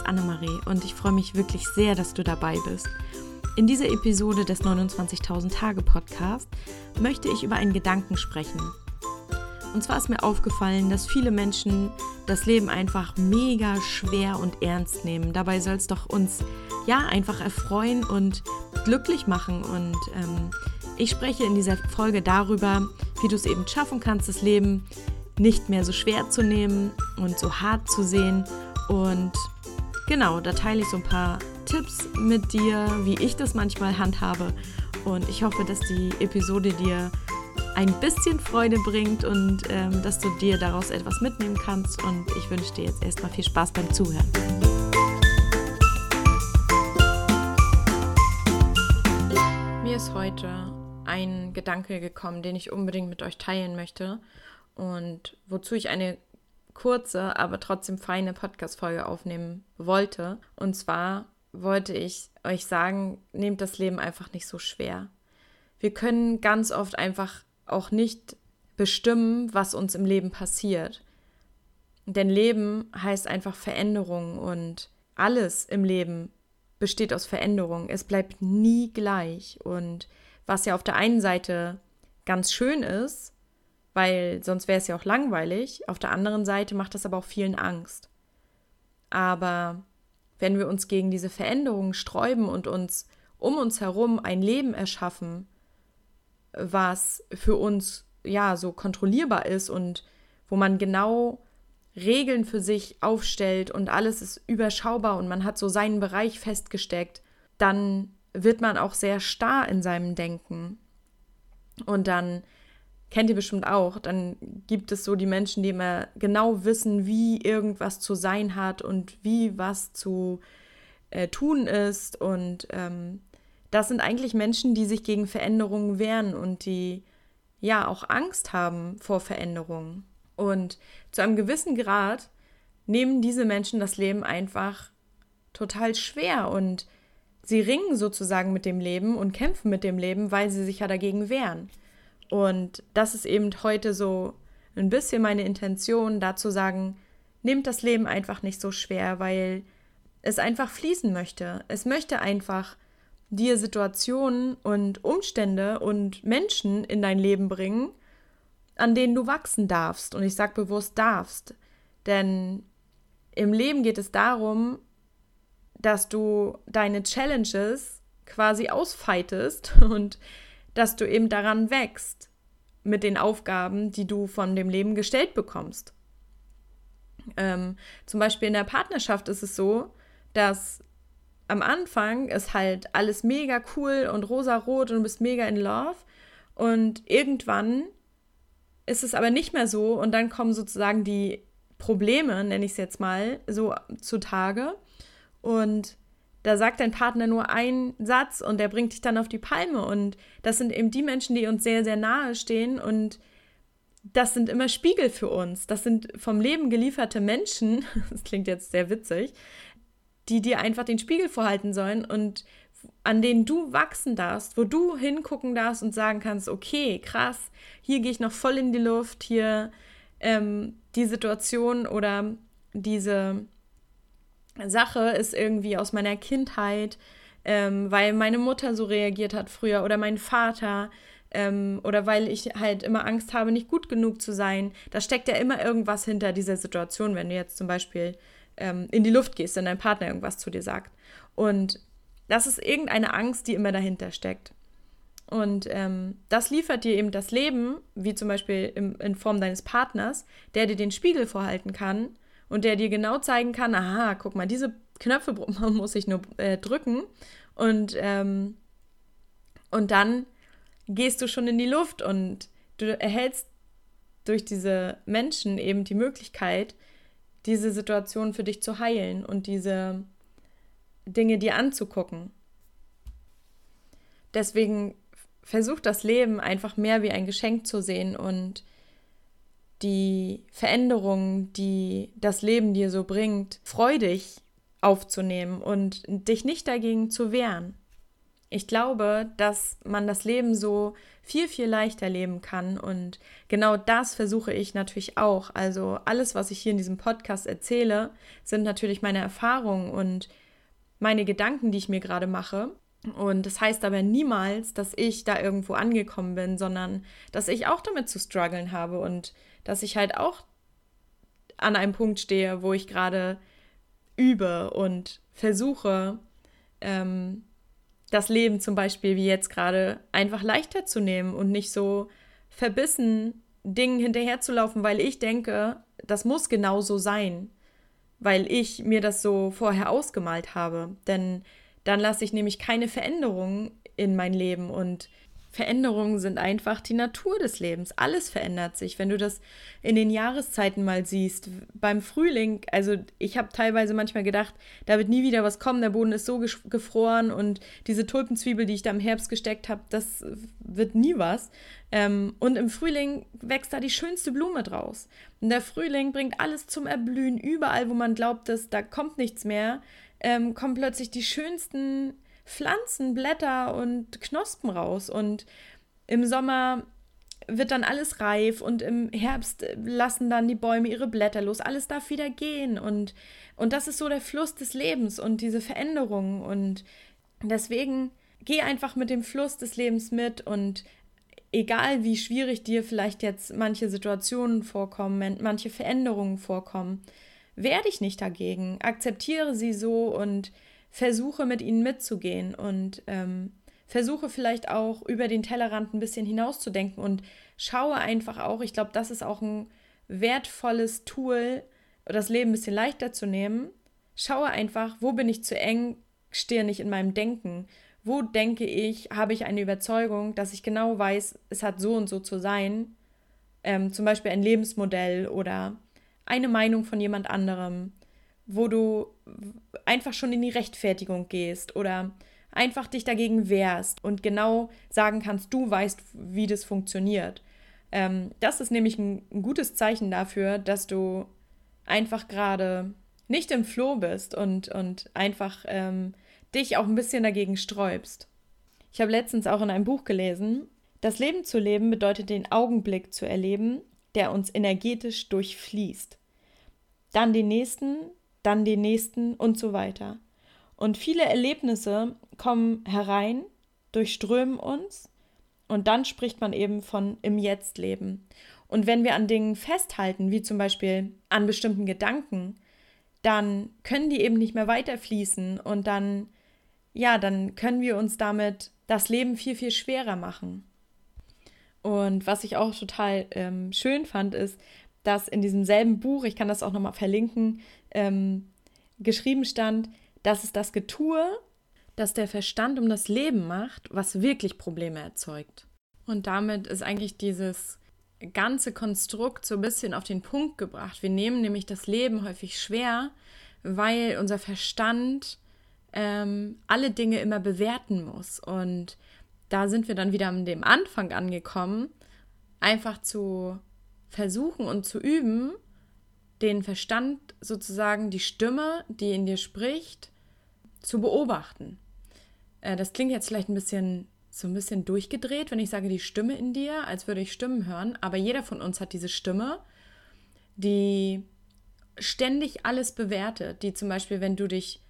ist Annemarie und ich freue mich wirklich sehr, dass du dabei bist. In dieser Episode des 29.000 Tage Podcast möchte ich über einen Gedanken sprechen. Und zwar ist mir aufgefallen, dass viele Menschen das Leben einfach mega schwer und ernst nehmen. Dabei soll es doch uns ja einfach erfreuen und glücklich machen. Und ähm, ich spreche in dieser Folge darüber, wie du es eben schaffen kannst, das Leben nicht mehr so schwer zu nehmen und so hart zu sehen. Und genau, da teile ich so ein paar Tipps mit dir, wie ich das manchmal handhabe. Und ich hoffe, dass die Episode dir ein bisschen Freude bringt und ähm, dass du dir daraus etwas mitnehmen kannst. Und ich wünsche dir jetzt erstmal viel Spaß beim Zuhören. Mir ist heute ein Gedanke gekommen, den ich unbedingt mit euch teilen möchte und wozu ich eine kurze, aber trotzdem feine Podcast-Folge aufnehmen wollte. Und zwar wollte ich euch sagen, nehmt das Leben einfach nicht so schwer. Wir können ganz oft einfach auch nicht bestimmen, was uns im Leben passiert. Denn Leben heißt einfach Veränderung und alles im Leben besteht aus Veränderung. Es bleibt nie gleich. Und was ja auf der einen Seite ganz schön ist, weil sonst wäre es ja auch langweilig, auf der anderen Seite macht das aber auch vielen Angst. Aber wenn wir uns gegen diese Veränderungen sträuben und uns um uns herum ein Leben erschaffen, was für uns ja so kontrollierbar ist und wo man genau Regeln für sich aufstellt und alles ist überschaubar und man hat so seinen Bereich festgesteckt, dann wird man auch sehr starr in seinem Denken. Und dann kennt ihr bestimmt auch, dann gibt es so die Menschen, die immer genau wissen, wie irgendwas zu sein hat und wie was zu äh, tun ist. Und ähm, das sind eigentlich Menschen, die sich gegen Veränderungen wehren und die ja auch Angst haben vor Veränderungen. Und zu einem gewissen Grad nehmen diese Menschen das Leben einfach total schwer und sie ringen sozusagen mit dem Leben und kämpfen mit dem Leben, weil sie sich ja dagegen wehren. Und das ist eben heute so ein bisschen meine Intention, da zu sagen, nehmt das Leben einfach nicht so schwer, weil es einfach fließen möchte. Es möchte einfach dir Situationen und Umstände und Menschen in dein Leben bringen, an denen du wachsen darfst. Und ich sage bewusst darfst. Denn im Leben geht es darum, dass du deine Challenges quasi ausfightest und dass du eben daran wächst mit den Aufgaben, die du von dem Leben gestellt bekommst. Ähm, zum Beispiel in der Partnerschaft ist es so, dass am Anfang ist halt alles mega cool und rosa-rot und du bist mega in Love. Und irgendwann ist es aber nicht mehr so und dann kommen sozusagen die Probleme, nenne ich es jetzt mal, so zutage. Und da sagt dein Partner nur einen Satz und der bringt dich dann auf die Palme. Und das sind eben die Menschen, die uns sehr, sehr nahe stehen. Und das sind immer Spiegel für uns. Das sind vom Leben gelieferte Menschen, das klingt jetzt sehr witzig, die dir einfach den Spiegel vorhalten sollen und an denen du wachsen darfst, wo du hingucken darfst und sagen kannst, okay, krass, hier gehe ich noch voll in die Luft, hier ähm, die Situation oder diese Sache ist irgendwie aus meiner Kindheit, ähm, weil meine Mutter so reagiert hat früher oder mein Vater ähm, oder weil ich halt immer Angst habe, nicht gut genug zu sein. Da steckt ja immer irgendwas hinter dieser Situation, wenn du jetzt zum Beispiel ähm, in die Luft gehst, wenn dein Partner irgendwas zu dir sagt. Und das ist irgendeine Angst, die immer dahinter steckt. Und ähm, das liefert dir eben das Leben, wie zum Beispiel im, in Form deines Partners, der dir den Spiegel vorhalten kann und der dir genau zeigen kann, aha, guck mal, diese Knöpfe muss ich nur äh, drücken und, ähm, und dann gehst du schon in die Luft und du erhältst durch diese Menschen eben die Möglichkeit, diese Situation für dich zu heilen und diese Dinge dir anzugucken. Deswegen versuch das Leben einfach mehr wie ein Geschenk zu sehen und die Veränderungen, die das Leben dir so bringt, freudig aufzunehmen und dich nicht dagegen zu wehren. Ich glaube, dass man das Leben so viel, viel leichter leben kann. Und genau das versuche ich natürlich auch. Also alles, was ich hier in diesem Podcast erzähle, sind natürlich meine Erfahrungen und meine Gedanken, die ich mir gerade mache. Und das heißt aber niemals, dass ich da irgendwo angekommen bin, sondern dass ich auch damit zu strugglen habe und dass ich halt auch an einem Punkt stehe, wo ich gerade übe und versuche, ähm, das Leben zum Beispiel wie jetzt gerade einfach leichter zu nehmen und nicht so verbissen Dingen hinterherzulaufen, weil ich denke, das muss genau so sein, weil ich mir das so vorher ausgemalt habe. Denn dann lasse ich nämlich keine Veränderungen in mein Leben und Veränderungen sind einfach die Natur des Lebens. Alles verändert sich. Wenn du das in den Jahreszeiten mal siehst, beim Frühling, also ich habe teilweise manchmal gedacht, da wird nie wieder was kommen, der Boden ist so gefroren und diese Tulpenzwiebel, die ich da im Herbst gesteckt habe, das wird nie was. Ähm, und im Frühling wächst da die schönste Blume draus. Und der Frühling bringt alles zum Erblühen. Überall, wo man glaubt, dass da kommt nichts mehr, ähm, kommen plötzlich die schönsten Pflanzen, Blätter und Knospen raus. Und im Sommer wird dann alles reif und im Herbst lassen dann die Bäume ihre Blätter los. Alles darf wieder gehen. Und, und das ist so der Fluss des Lebens und diese Veränderungen. Und deswegen geh einfach mit dem Fluss des Lebens mit und egal wie schwierig dir vielleicht jetzt manche Situationen vorkommen, manche Veränderungen vorkommen, wehr dich nicht dagegen, akzeptiere sie so und versuche mit ihnen mitzugehen und ähm, versuche vielleicht auch über den Tellerrand ein bisschen hinauszudenken und schaue einfach auch, ich glaube, das ist auch ein wertvolles Tool, das Leben ein bisschen leichter zu nehmen. Schaue einfach, wo bin ich zu eng, nicht in meinem Denken. Wo denke ich, habe ich eine Überzeugung, dass ich genau weiß, es hat so und so zu sein. Ähm, zum Beispiel ein Lebensmodell oder eine Meinung von jemand anderem wo du einfach schon in die Rechtfertigung gehst oder einfach dich dagegen wehrst und genau sagen kannst, du weißt, wie das funktioniert. Ähm, das ist nämlich ein, ein gutes Zeichen dafür, dass du einfach gerade nicht im Floh bist und, und einfach ähm, dich auch ein bisschen dagegen sträubst. Ich habe letztens auch in einem Buch gelesen, das Leben zu leben bedeutet den Augenblick zu erleben, der uns energetisch durchfließt. Dann den nächsten, dann den nächsten und so weiter. Und viele Erlebnisse kommen herein, durchströmen uns und dann spricht man eben von im Jetzt leben. Und wenn wir an Dingen festhalten, wie zum Beispiel an bestimmten Gedanken, dann können die eben nicht mehr weiterfließen und dann, ja, dann können wir uns damit das Leben viel, viel schwerer machen. Und was ich auch total ähm, schön fand, ist, dass in diesem selben Buch, ich kann das auch nochmal verlinken, ähm, geschrieben stand, dass es das Getue, das der Verstand um das Leben macht, was wirklich Probleme erzeugt. Und damit ist eigentlich dieses ganze Konstrukt so ein bisschen auf den Punkt gebracht. Wir nehmen nämlich das Leben häufig schwer, weil unser Verstand ähm, alle Dinge immer bewerten muss. Und da sind wir dann wieder an dem Anfang angekommen, einfach zu versuchen und zu üben, den Verstand sozusagen, die Stimme, die in dir spricht, zu beobachten. Äh, das klingt jetzt vielleicht ein bisschen so ein bisschen durchgedreht, wenn ich sage die Stimme in dir, als würde ich Stimmen hören, aber jeder von uns hat diese Stimme, die ständig alles bewertet, die zum Beispiel, wenn du dich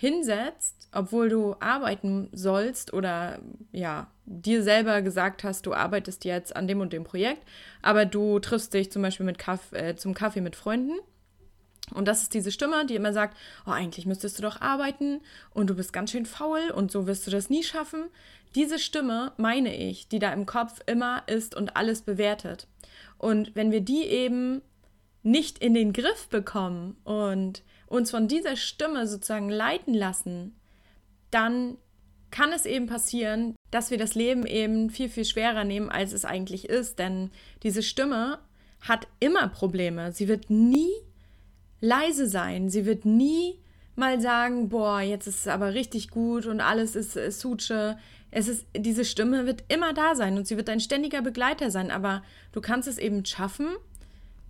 hinsetzt, obwohl du arbeiten sollst oder ja, dir selber gesagt hast, du arbeitest jetzt an dem und dem Projekt, aber du triffst dich zum Beispiel mit Kaff äh, zum Kaffee mit Freunden. Und das ist diese Stimme, die immer sagt, oh, eigentlich müsstest du doch arbeiten und du bist ganz schön faul und so wirst du das nie schaffen. Diese Stimme, meine ich, die da im Kopf immer ist und alles bewertet. Und wenn wir die eben nicht in den Griff bekommen und uns von dieser Stimme sozusagen leiten lassen, dann kann es eben passieren, dass wir das Leben eben viel, viel schwerer nehmen, als es eigentlich ist. Denn diese Stimme hat immer Probleme. Sie wird nie leise sein. Sie wird nie mal sagen, boah, jetzt ist es aber richtig gut und alles ist, ist Suche. Es ist, diese Stimme wird immer da sein und sie wird ein ständiger Begleiter sein. Aber du kannst es eben schaffen,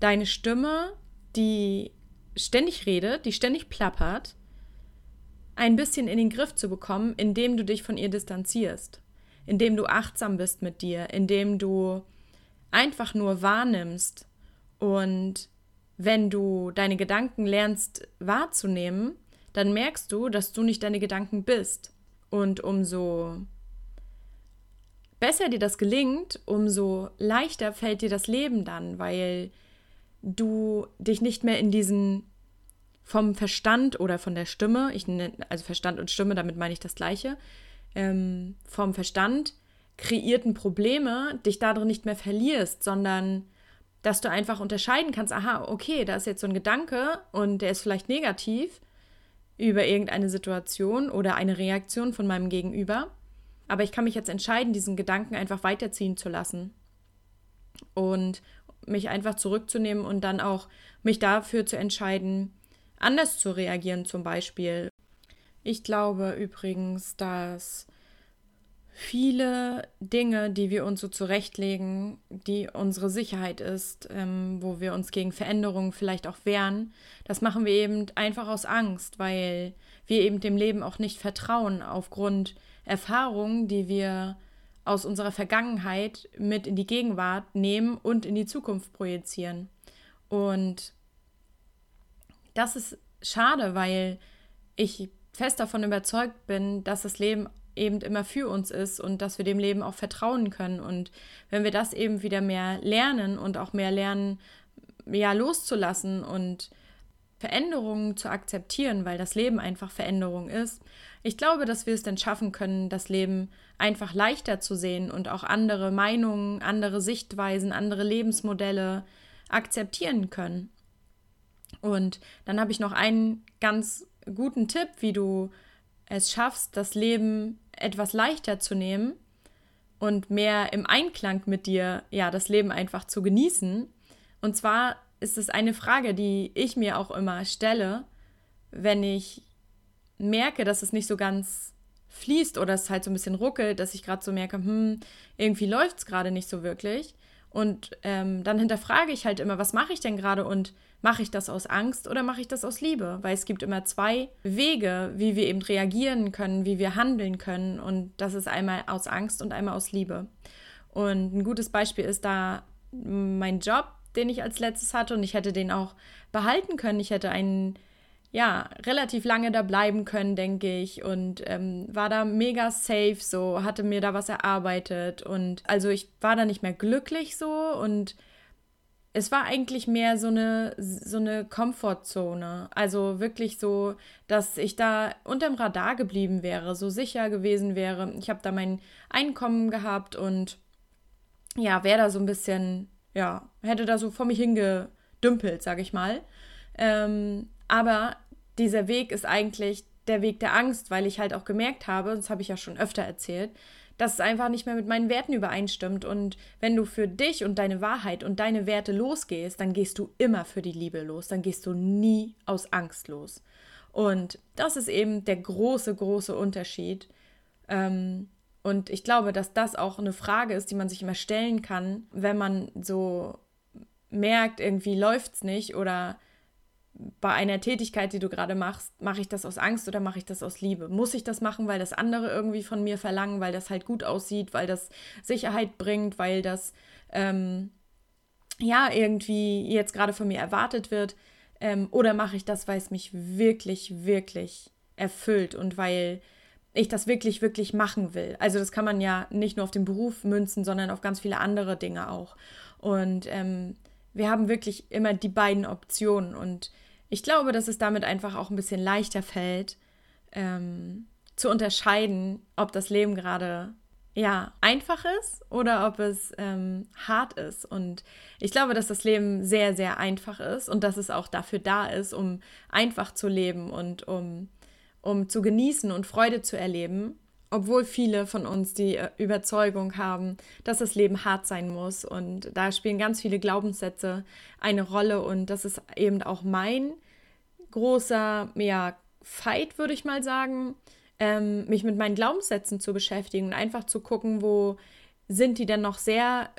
deine Stimme, die ständig redet, die ständig plappert, ein bisschen in den Griff zu bekommen, indem du dich von ihr distanzierst, indem du achtsam bist mit dir, indem du einfach nur wahrnimmst und wenn du deine Gedanken lernst wahrzunehmen, dann merkst du, dass du nicht deine Gedanken bist. Und umso besser dir das gelingt, umso leichter fällt dir das Leben dann, weil du dich nicht mehr in diesen vom Verstand oder von der Stimme, ich nenne, also Verstand und Stimme, damit meine ich das Gleiche, ähm, vom Verstand kreierten Probleme dich darin nicht mehr verlierst, sondern dass du einfach unterscheiden kannst, aha, okay, da ist jetzt so ein Gedanke und der ist vielleicht negativ über irgendeine Situation oder eine Reaktion von meinem Gegenüber, aber ich kann mich jetzt entscheiden, diesen Gedanken einfach weiterziehen zu lassen und mich einfach zurückzunehmen und dann auch mich dafür zu entscheiden, anders zu reagieren zum Beispiel. Ich glaube übrigens, dass viele Dinge, die wir uns so zurechtlegen, die unsere Sicherheit ist, ähm, wo wir uns gegen Veränderungen vielleicht auch wehren, das machen wir eben einfach aus Angst, weil wir eben dem Leben auch nicht vertrauen aufgrund Erfahrungen, die wir aus unserer Vergangenheit mit in die Gegenwart nehmen und in die Zukunft projizieren. Und das ist schade, weil ich fest davon überzeugt bin, dass das Leben eben immer für uns ist und dass wir dem Leben auch vertrauen können. Und wenn wir das eben wieder mehr lernen und auch mehr lernen, ja, loszulassen und Veränderungen zu akzeptieren, weil das Leben einfach Veränderung ist, ich glaube, dass wir es dann schaffen können, das Leben einfach leichter zu sehen und auch andere Meinungen, andere Sichtweisen, andere Lebensmodelle akzeptieren können. Und dann habe ich noch einen ganz guten Tipp, wie du es schaffst, das Leben etwas leichter zu nehmen und mehr im Einklang mit dir, ja, das Leben einfach zu genießen. Und zwar ist es eine Frage, die ich mir auch immer stelle, wenn ich merke, dass es nicht so ganz fließt oder es halt so ein bisschen ruckelt, dass ich gerade so merke, hm, irgendwie läuft es gerade nicht so wirklich. Und ähm, dann hinterfrage ich halt immer, was mache ich denn gerade und mache ich das aus Angst oder mache ich das aus Liebe? Weil es gibt immer zwei Wege, wie wir eben reagieren können, wie wir handeln können. Und das ist einmal aus Angst und einmal aus Liebe. Und ein gutes Beispiel ist da mein Job, den ich als letztes hatte und ich hätte den auch behalten können. Ich hätte einen ja, relativ lange da bleiben können, denke ich. Und ähm, war da mega safe, so, hatte mir da was erarbeitet. Und also ich war da nicht mehr glücklich so und es war eigentlich mehr so eine, so eine Komfortzone. Also wirklich so, dass ich da unterm Radar geblieben wäre, so sicher gewesen wäre. Ich habe da mein Einkommen gehabt und ja, wäre da so ein bisschen, ja, hätte da so vor mich hingedümpelt, sag ich mal. Ähm, aber dieser Weg ist eigentlich der Weg der Angst, weil ich halt auch gemerkt habe, das habe ich ja schon öfter erzählt, dass es einfach nicht mehr mit meinen Werten übereinstimmt. Und wenn du für dich und deine Wahrheit und deine Werte losgehst, dann gehst du immer für die Liebe los. Dann gehst du nie aus Angst los. Und das ist eben der große, große Unterschied. Ähm, und ich glaube, dass das auch eine Frage ist, die man sich immer stellen kann, wenn man so merkt, irgendwie läuft es nicht oder bei einer Tätigkeit, die du gerade machst, mache ich das aus Angst oder mache ich das aus Liebe? Muss ich das machen, weil das andere irgendwie von mir verlangen, weil das halt gut aussieht, weil das Sicherheit bringt, weil das ähm, ja irgendwie jetzt gerade von mir erwartet wird? Ähm, oder mache ich das, weil es mich wirklich, wirklich erfüllt und weil ich das wirklich, wirklich machen will? Also das kann man ja nicht nur auf den Beruf münzen, sondern auf ganz viele andere Dinge auch. Und ähm, wir haben wirklich immer die beiden Optionen und ich glaube, dass es damit einfach auch ein bisschen leichter fällt, ähm, zu unterscheiden, ob das Leben gerade ja einfach ist oder ob es ähm, hart ist. Und ich glaube, dass das Leben sehr, sehr einfach ist und dass es auch dafür da ist, um einfach zu leben und um, um zu genießen und Freude zu erleben obwohl viele von uns die äh, Überzeugung haben, dass das Leben hart sein muss. Und da spielen ganz viele Glaubenssätze eine Rolle. Und das ist eben auch mein großer ja, Fight, würde ich mal sagen, ähm, mich mit meinen Glaubenssätzen zu beschäftigen und einfach zu gucken, wo sind die denn noch sehr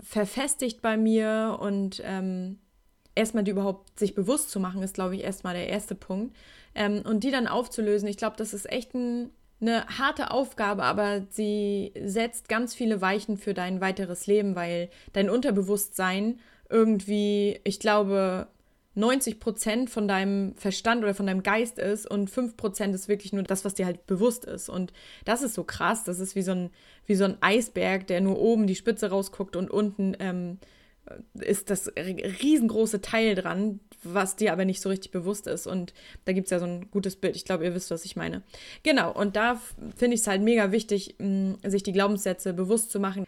verfestigt bei mir und ähm, erstmal die überhaupt sich bewusst zu machen, ist, glaube ich, erstmal der erste Punkt. Ähm, und die dann aufzulösen, ich glaube, das ist echt ein, eine harte Aufgabe, aber sie setzt ganz viele Weichen für dein weiteres Leben, weil dein Unterbewusstsein irgendwie, ich glaube, 90 Prozent von deinem Verstand oder von deinem Geist ist und 5 Prozent ist wirklich nur das, was dir halt bewusst ist. Und das ist so krass. Das ist wie so ein, wie so ein Eisberg, der nur oben die Spitze rausguckt und unten ähm, ist das riesengroße Teil dran, was dir aber nicht so richtig bewusst ist. Und da gibt es ja so ein gutes Bild. Ich glaube, ihr wisst, was ich meine. Genau, und da finde ich es halt mega wichtig, mh, sich die Glaubenssätze bewusst zu machen.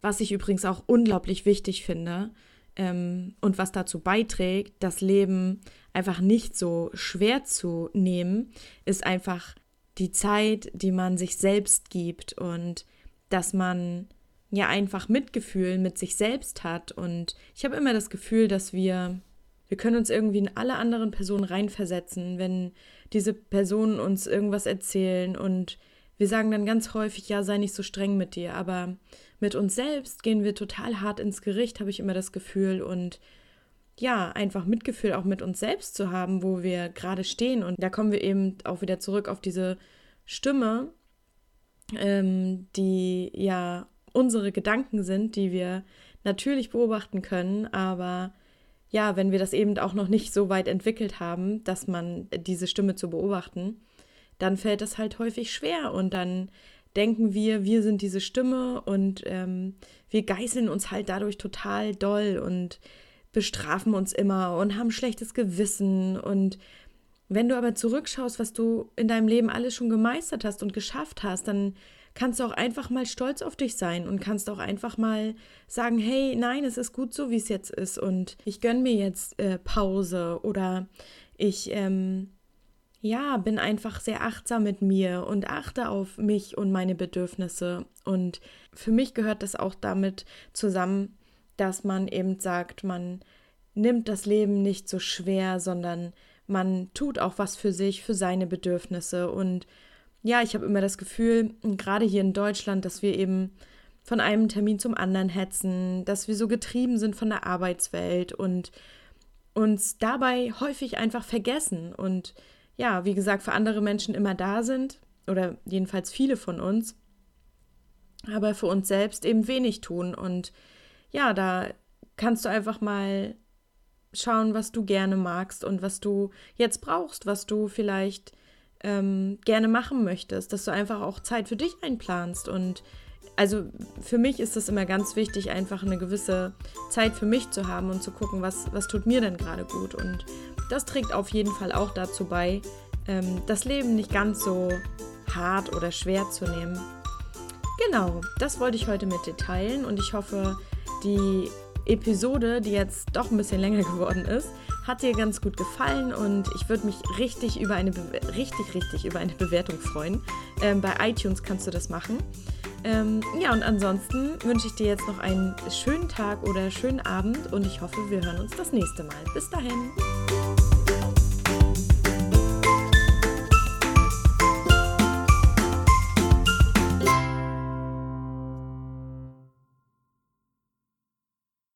Was ich übrigens auch unglaublich wichtig finde ähm, und was dazu beiträgt, das Leben einfach nicht so schwer zu nehmen, ist einfach die Zeit, die man sich selbst gibt und dass man ja einfach Mitgefühl mit sich selbst hat. Und ich habe immer das Gefühl, dass wir, wir können uns irgendwie in alle anderen Personen reinversetzen, wenn diese Personen uns irgendwas erzählen und wir sagen dann ganz häufig, ja, sei nicht so streng mit dir, aber mit uns selbst gehen wir total hart ins Gericht, habe ich immer das Gefühl. Und ja, einfach Mitgefühl auch mit uns selbst zu haben, wo wir gerade stehen. Und da kommen wir eben auch wieder zurück auf diese Stimme, ähm, die ja unsere Gedanken sind, die wir natürlich beobachten können, aber ja, wenn wir das eben auch noch nicht so weit entwickelt haben, dass man diese Stimme zu beobachten, dann fällt das halt häufig schwer und dann denken wir, wir sind diese Stimme und ähm, wir geißeln uns halt dadurch total doll und bestrafen uns immer und haben schlechtes Gewissen und wenn du aber zurückschaust, was du in deinem Leben alles schon gemeistert hast und geschafft hast, dann kannst du auch einfach mal stolz auf dich sein und kannst auch einfach mal sagen, hey, nein, es ist gut so, wie es jetzt ist und ich gönne mir jetzt äh, Pause oder ich, ähm, ja, bin einfach sehr achtsam mit mir und achte auf mich und meine Bedürfnisse. Und für mich gehört das auch damit zusammen, dass man eben sagt, man nimmt das Leben nicht so schwer, sondern man tut auch was für sich, für seine Bedürfnisse und ja, ich habe immer das Gefühl, gerade hier in Deutschland, dass wir eben von einem Termin zum anderen hetzen, dass wir so getrieben sind von der Arbeitswelt und uns dabei häufig einfach vergessen und ja, wie gesagt, für andere Menschen immer da sind oder jedenfalls viele von uns, aber für uns selbst eben wenig tun und ja, da kannst du einfach mal schauen, was du gerne magst und was du jetzt brauchst, was du vielleicht ähm, gerne machen möchtest, dass du einfach auch Zeit für dich einplanst. Und also für mich ist es immer ganz wichtig, einfach eine gewisse Zeit für mich zu haben und zu gucken, was, was tut mir denn gerade gut. Und das trägt auf jeden Fall auch dazu bei, ähm, das Leben nicht ganz so hart oder schwer zu nehmen. Genau, das wollte ich heute mit dir teilen und ich hoffe, die Episode, die jetzt doch ein bisschen länger geworden ist, hat dir ganz gut gefallen und ich würde mich richtig über eine Be richtig richtig über eine Bewertung freuen. Ähm, bei iTunes kannst du das machen. Ähm, ja und ansonsten wünsche ich dir jetzt noch einen schönen Tag oder schönen Abend und ich hoffe, wir hören uns das nächste Mal. Bis dahin.